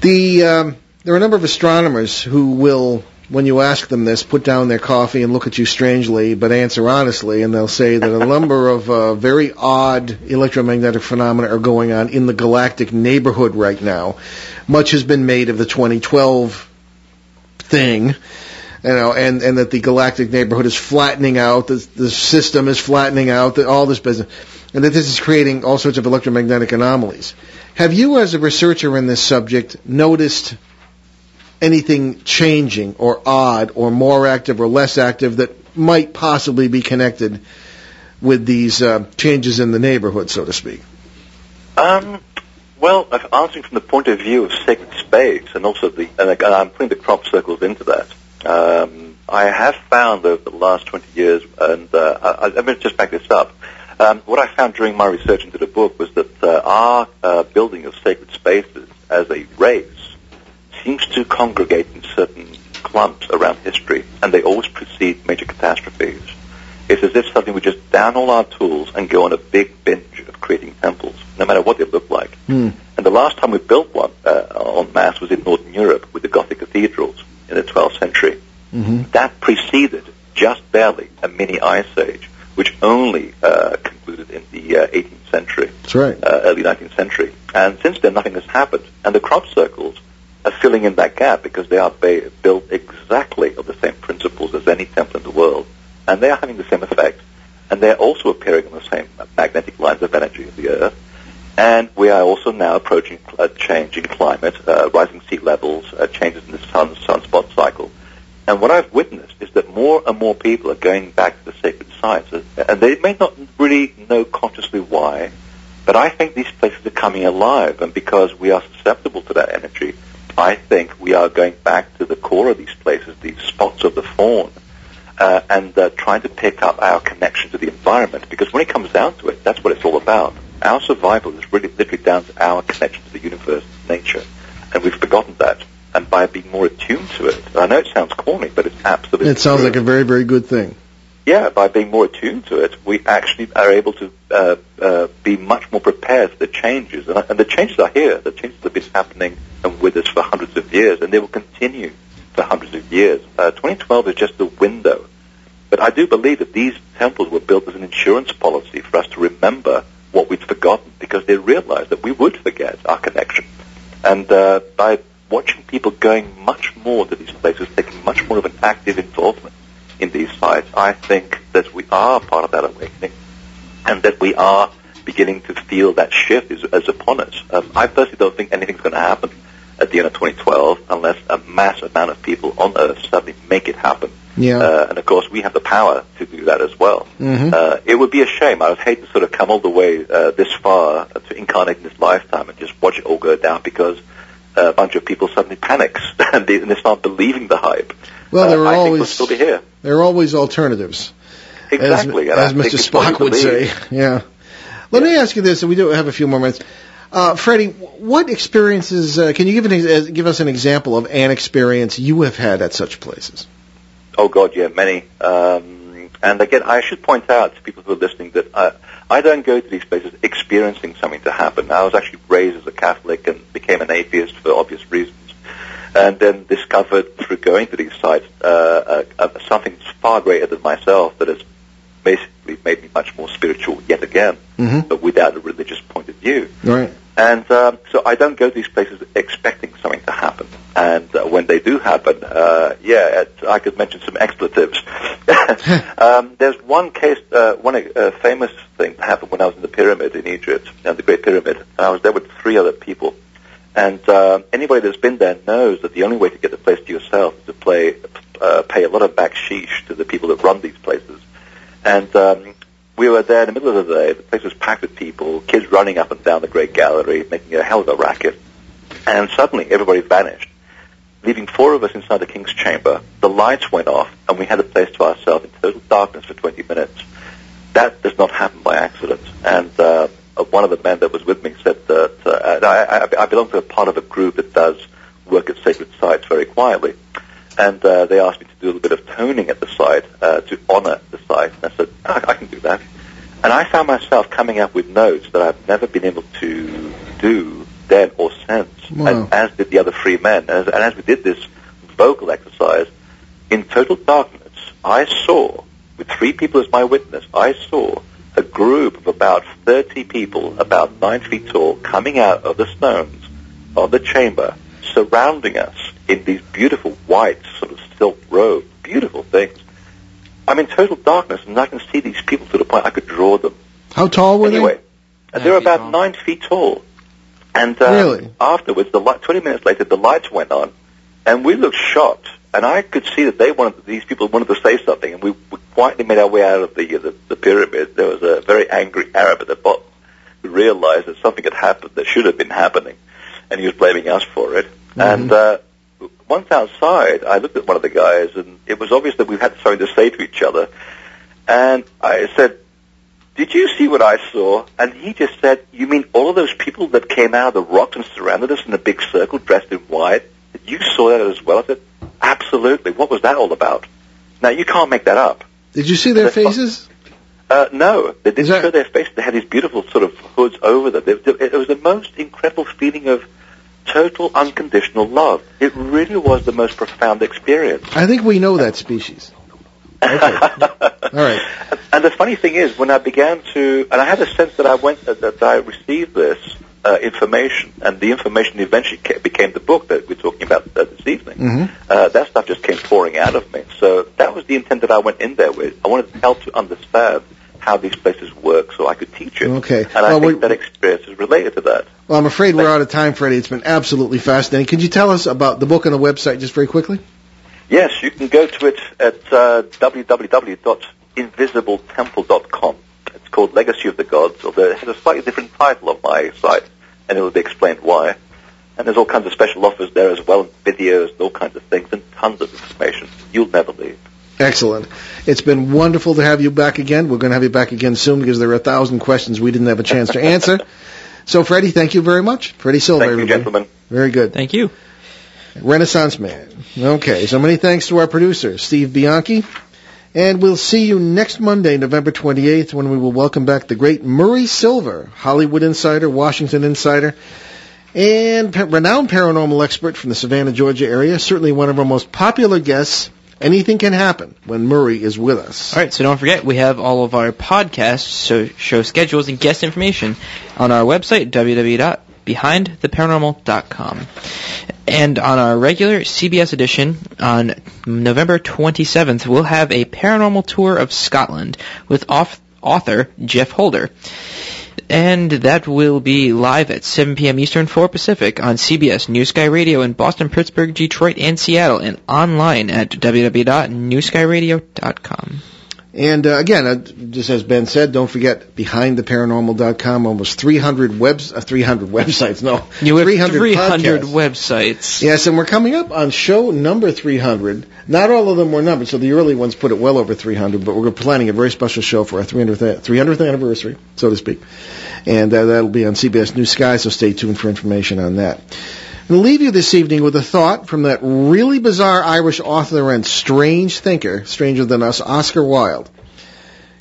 The um, there are a number of astronomers who will, when you ask them this, put down their coffee and look at you strangely, but answer honestly, and they'll say that a number of uh, very odd electromagnetic phenomena are going on in the galactic neighborhood right now. Much has been made of the 2012 thing. You know, and, and that the galactic neighborhood is flattening out, the, the system is flattening out, the, all this business, and that this is creating all sorts of electromagnetic anomalies. Have you, as a researcher in this subject, noticed anything changing or odd or more active or less active that might possibly be connected with these uh, changes in the neighborhood, so to speak? Um, well, if answering from the point of view of sacred space, and also the, and I'm putting the crop circles into that. Um, I have found over the last 20 years, and uh, I, I'm going to just back this up. Um, what I found during my research into the book was that uh, our uh, building of sacred spaces as a race seems to congregate in certain clumps around history, and they always precede major catastrophes. It's as if suddenly we just down all our tools and go on a big binge of creating temples, no matter what they look like. Hmm. And the last time we built one uh, en masse was in Northern Europe with the Gothic cathedrals in the 12th century. Mm-hmm. That preceded just barely a mini ice age, which only uh, concluded in the uh, 18th century, That's right. uh, early 19th century. And since then, nothing has happened. And the crop circles are filling in that gap because they are ba- built exactly of the same principles as any temple in the world. And they are having the same effect. And they're also appearing on the same magnetic lines of energy of the Earth. And we are also now approaching a change in climate, uh, rising sea levels, uh, changes in the sun sunspot cycle. And what I've witnessed is that more and more people are going back to the sacred sites, Uh, and they may not really know consciously why, but I think these places are coming alive, and because we are susceptible to that energy, I think we are going back to the core of these places, these spots of the fawn, uh, and uh, trying to pick up our connection to the environment. Because when it comes down to it, that's what it's all about. Our survival is really literally down to our connection to the universe, nature, and we've forgotten that. And by being more attuned to it, I know it sounds corny, but it's absolutely It sounds true. like a very, very good thing. Yeah, by being more attuned to it, we actually are able to uh, uh, be much more prepared for the changes. And, and the changes are here. The changes have been happening and with us for hundreds of years, and they will continue for hundreds of years. Uh, 2012 is just a window. But I do believe that these temples were built as an insurance policy for us to remember what we'd forgotten because they realized that we would forget our connection. And uh, by watching people going much more to these places, taking much more of an active involvement in these sites, I think that we are part of that awakening and that we are beginning to feel that shift is, is upon us. Um, I personally don't think anything's going to happen at the end of 2012 unless a mass amount of people on Earth suddenly make it happen. Yeah. Uh, and of course, we have the power to do that as well. Mhm. Uh, it would be a shame. I would hate to sort of come all the way uh, this far to incarnate in this lifetime and just watch it all go down because a bunch of people suddenly panics and they, and they start believing the hype. Well, Uh, there are I think we'll always still be here. there are always alternatives. Exactly. as, as Mr. Spock would say. Yeah. Let me ask you this, and we do have a few more minutes. Uh, Freddy, what experiences uh, can you give an, uh, give us an example of an experience you have had at such places? Oh God, yeah, many. Um, and again, I should point out to people who are listening that uh, I don't go to these places experiencing something to happen. I was actually raised as a Catholic and became an atheist for obvious reasons, and then discovered through going to these sites uh, uh, uh, something far greater than myself that has basically made me much more spiritual yet again, Mm-hmm. but without a religious point of view. Right. And um, so I don't go to these places expecting something to happen. And uh, when they do happen, uh, yeah, it, I could mention some expletives. um, there's one case, uh, one uh, famous thing that happened when I was in the pyramid in Egypt, and the Great Pyramid. And I was there with three other people. And uh, anybody that's been there knows that the only way to get the place to yourself is to play, uh, pay a lot of backsheesh to the people that run these places. And um, we were there in the middle of the day. The place was packed with people, kids running up and down the Great Gallery, making a hell of a racket. And suddenly, everybody vanished, leaving four of us inside the king's chamber. The lights went off, and we had the place to ourselves in total darkness for 20 minutes. That does not happen by accident. And uh, one of the men that was with me said that uh, I, I, I belong to a part of a group that does work at sacred sites very quietly. And uh, they asked me to do a little bit of toning at the site uh, to honor the site. And I said, I, I can do that. And I found myself coming up with notes that I've never been able to do then or since, Wow. and as did the other three men. And as, and as we did this vocal exercise, in total darkness, I saw, with three people as my witness, I saw a group of about 30 people, about nine feet tall, coming out of the stones of the chamber, surrounding us in these beautiful white sort of silk robes, beautiful things. I'm in total darkness, and I can see these people to the point I could draw them. How tall were they anyway, they're about tall. nine feet tall. And um, Really? afterwards, the light, 20 minutes later, the lights went on, and we looked shocked. And I could see that they wanted, these people wanted to say something, and we, we quietly made our way out of the, the the pyramid. There was a very angry Arab at the bottom who realized that something had happened that should have been happening, and he was blaming us for it. And uh, once outside, I looked at one of the guys, and it was obvious that we had something to say to each other. And I said, did you see what I saw? And he just said, you mean all of those people that came out of the rocks and surrounded us in a big circle dressed in white? You saw that as well? I said, absolutely. What was that all about? Now, you can't make that up. Did you see their faces? Uh, no, they didn't that- show their faces. They had these beautiful sort of hoods over them. It, it was the most incredible feeling of total unconditional love. It really was the most profound experience. I think we know that species. Okay. All right. And the funny thing is, when I began to, and I had a sense that I went, that, that I received this uh, information, and the information eventually ca- became the book that we're talking about uh, this evening. Mhm. Uh, that stuff just came pouring out of me. So that was the intent that I went in there with. I wanted to help to understand how these places work, so I could teach it. Okay. And I Well, think that experience is related to that. Well, I'm afraid we're out of time, Freddy. It's been absolutely fascinating. Could you tell us about the book and the website just very quickly? Yes, you can go to it at uh, www.invisibletemple.com. It's called Legacy of the Gods, although it has a slightly different title on my site, and it will be explained why. And there's all kinds of special offers there as well, and videos and all kinds of things, and tons of information. You'll never leave. Excellent. It's been wonderful to have you back again. We're going to have you back again soon because there are a thousand questions we didn't have a chance to answer. So, Freddy, thank you very much. Freddy Silva, Thank you, everybody. gentlemen. Very good. Thank you. Renaissance Man. Okay, so many thanks to our producer, Steve Bianchi. And we'll see you next Monday, November 28th, when we will welcome back the great Murray Silver, Hollywood insider, Washington insider, and renowned paranormal expert from the Savannah, Georgia area. Certainly one of our most popular guests. Anything can happen when Murray is with us. All right, so don't forget we have all of our podcasts, so show schedules and guest information on our website www.behindtheparanormal.com. And on our regular CBS edition on November 27th, we'll have a paranormal tour of Scotland with author Geoff Holder. And that will be live at 7 p.m. Eastern, 4 Pacific on CBS New Sky Radio in Boston, Pittsburgh, Detroit, and Seattle, and online at www.newskyradio.com. And uh, again, uh, just as Ben said, don't forget behindtheparanormal.com. Almost 300 webs, uh, 300 websites. No, You have 300 300 websites. Yes, and we're coming up on show number 300. Not all of them were numbered, so the early ones put it well over 300, but we're planning a very special show for our 300th, 300th anniversary, so to speak. And uh, that'll be on CBS New Sky, so stay tuned for information on that. We'll leave you this evening with a thought from that really bizarre Irish author and strange thinker, stranger than us, Oscar Wilde.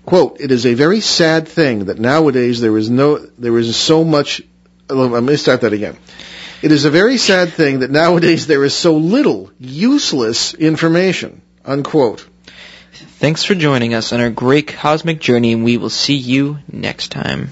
Quote, it is a very sad thing that nowadays there is no, there is so much, oh, let me start that again. It is a very sad thing that nowadays there is so little useless information. Unquote. Thanks for joining us on our great cosmic journey, and we will see you next time.